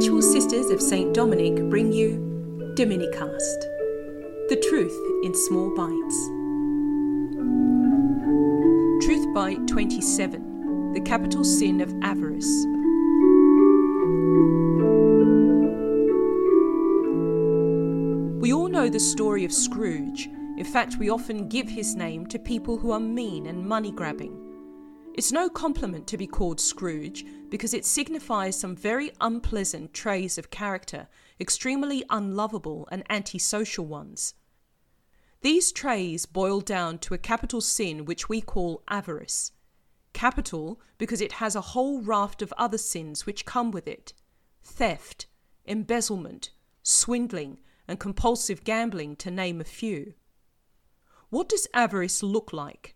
Conventual Sisters of St. Dominic bring you Dominicast, the truth in small bites. Truth Byte 27 The Capital Sin of Avarice. We all know the story of Scrooge. In fact, we often give his name to people who are mean and money grabbing. It's no compliment to be called Scrooge because it signifies some very unpleasant traits of character, extremely unlovable and antisocial ones. These traits boil down to a capital sin which we call avarice. Capital because it has a whole raft of other sins which come with it theft, embezzlement, swindling, and compulsive gambling, to name a few. What does avarice look like?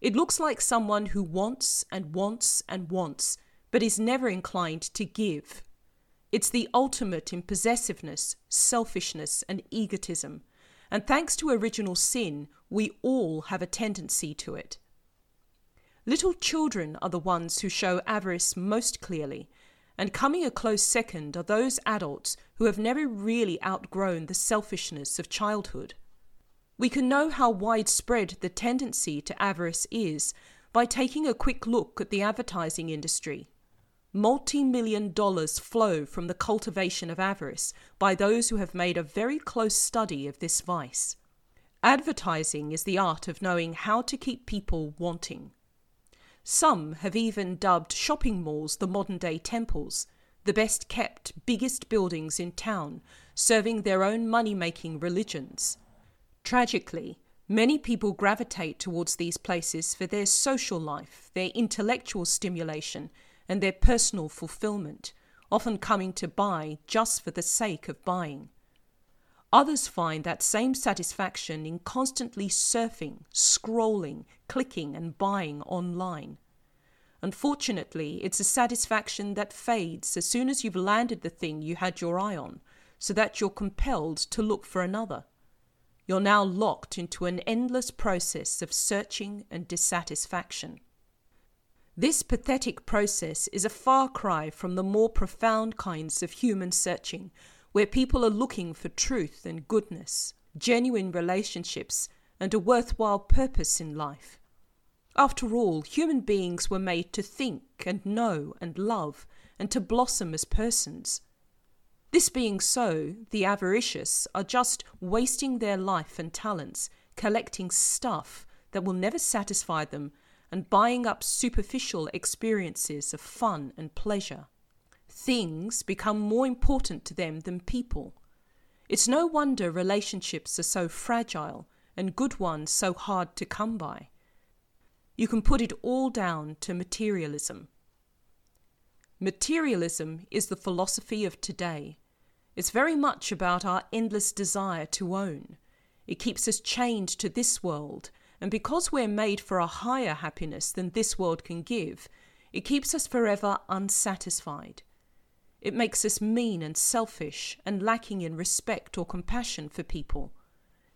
It looks like someone who wants and wants and wants, but is never inclined to give. It's the ultimate in possessiveness, selfishness, and egotism. And thanks to original sin, we all have a tendency to it. Little children are the ones who show avarice most clearly, and coming a close second are those adults who have never really outgrown the selfishness of childhood. We can know how widespread the tendency to avarice is by taking a quick look at the advertising industry. Multi million dollars flow from the cultivation of avarice by those who have made a very close study of this vice. Advertising is the art of knowing how to keep people wanting. Some have even dubbed shopping malls the modern day temples, the best kept, biggest buildings in town, serving their own money making religions. Tragically, many people gravitate towards these places for their social life, their intellectual stimulation, and their personal fulfillment, often coming to buy just for the sake of buying. Others find that same satisfaction in constantly surfing, scrolling, clicking, and buying online. Unfortunately, it's a satisfaction that fades as soon as you've landed the thing you had your eye on, so that you're compelled to look for another. You're now locked into an endless process of searching and dissatisfaction. This pathetic process is a far cry from the more profound kinds of human searching, where people are looking for truth and goodness, genuine relationships, and a worthwhile purpose in life. After all, human beings were made to think and know and love and to blossom as persons. This being so, the avaricious are just wasting their life and talents collecting stuff that will never satisfy them and buying up superficial experiences of fun and pleasure. Things become more important to them than people. It's no wonder relationships are so fragile and good ones so hard to come by. You can put it all down to materialism. Materialism is the philosophy of today. It's very much about our endless desire to own. It keeps us chained to this world, and because we're made for a higher happiness than this world can give, it keeps us forever unsatisfied. It makes us mean and selfish and lacking in respect or compassion for people.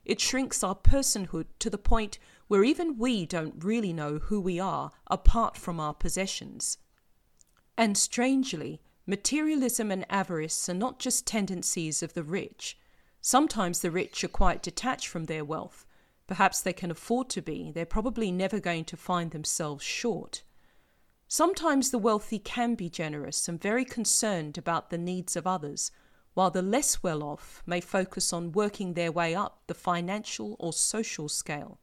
It shrinks our personhood to the point where even we don't really know who we are apart from our possessions. And strangely, Materialism and avarice are not just tendencies of the rich. Sometimes the rich are quite detached from their wealth. Perhaps they can afford to be. They're probably never going to find themselves short. Sometimes the wealthy can be generous and very concerned about the needs of others, while the less well off may focus on working their way up the financial or social scale.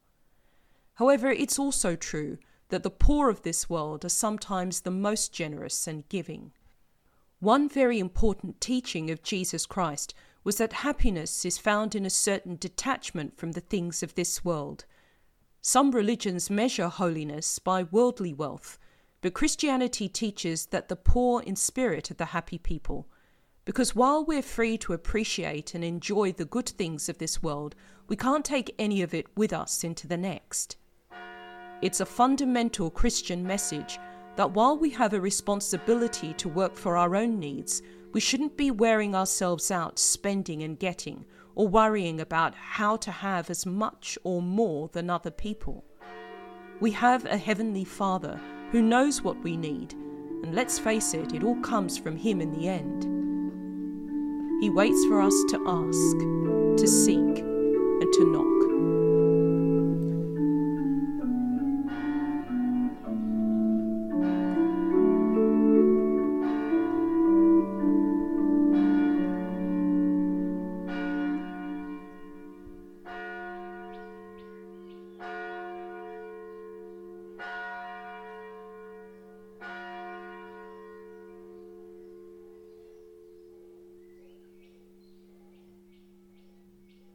However, it's also true that the poor of this world are sometimes the most generous and giving. One very important teaching of Jesus Christ was that happiness is found in a certain detachment from the things of this world. Some religions measure holiness by worldly wealth, but Christianity teaches that the poor in spirit are the happy people. Because while we're free to appreciate and enjoy the good things of this world, we can't take any of it with us into the next. It's a fundamental Christian message that while we have a responsibility to work for our own needs, we shouldn't be wearing ourselves out spending and getting, or worrying about how to have as much or more than other people. We have a Heavenly Father who knows what we need, and let's face it, it all comes from Him in the end. He waits for us to ask, to seek, and to knock.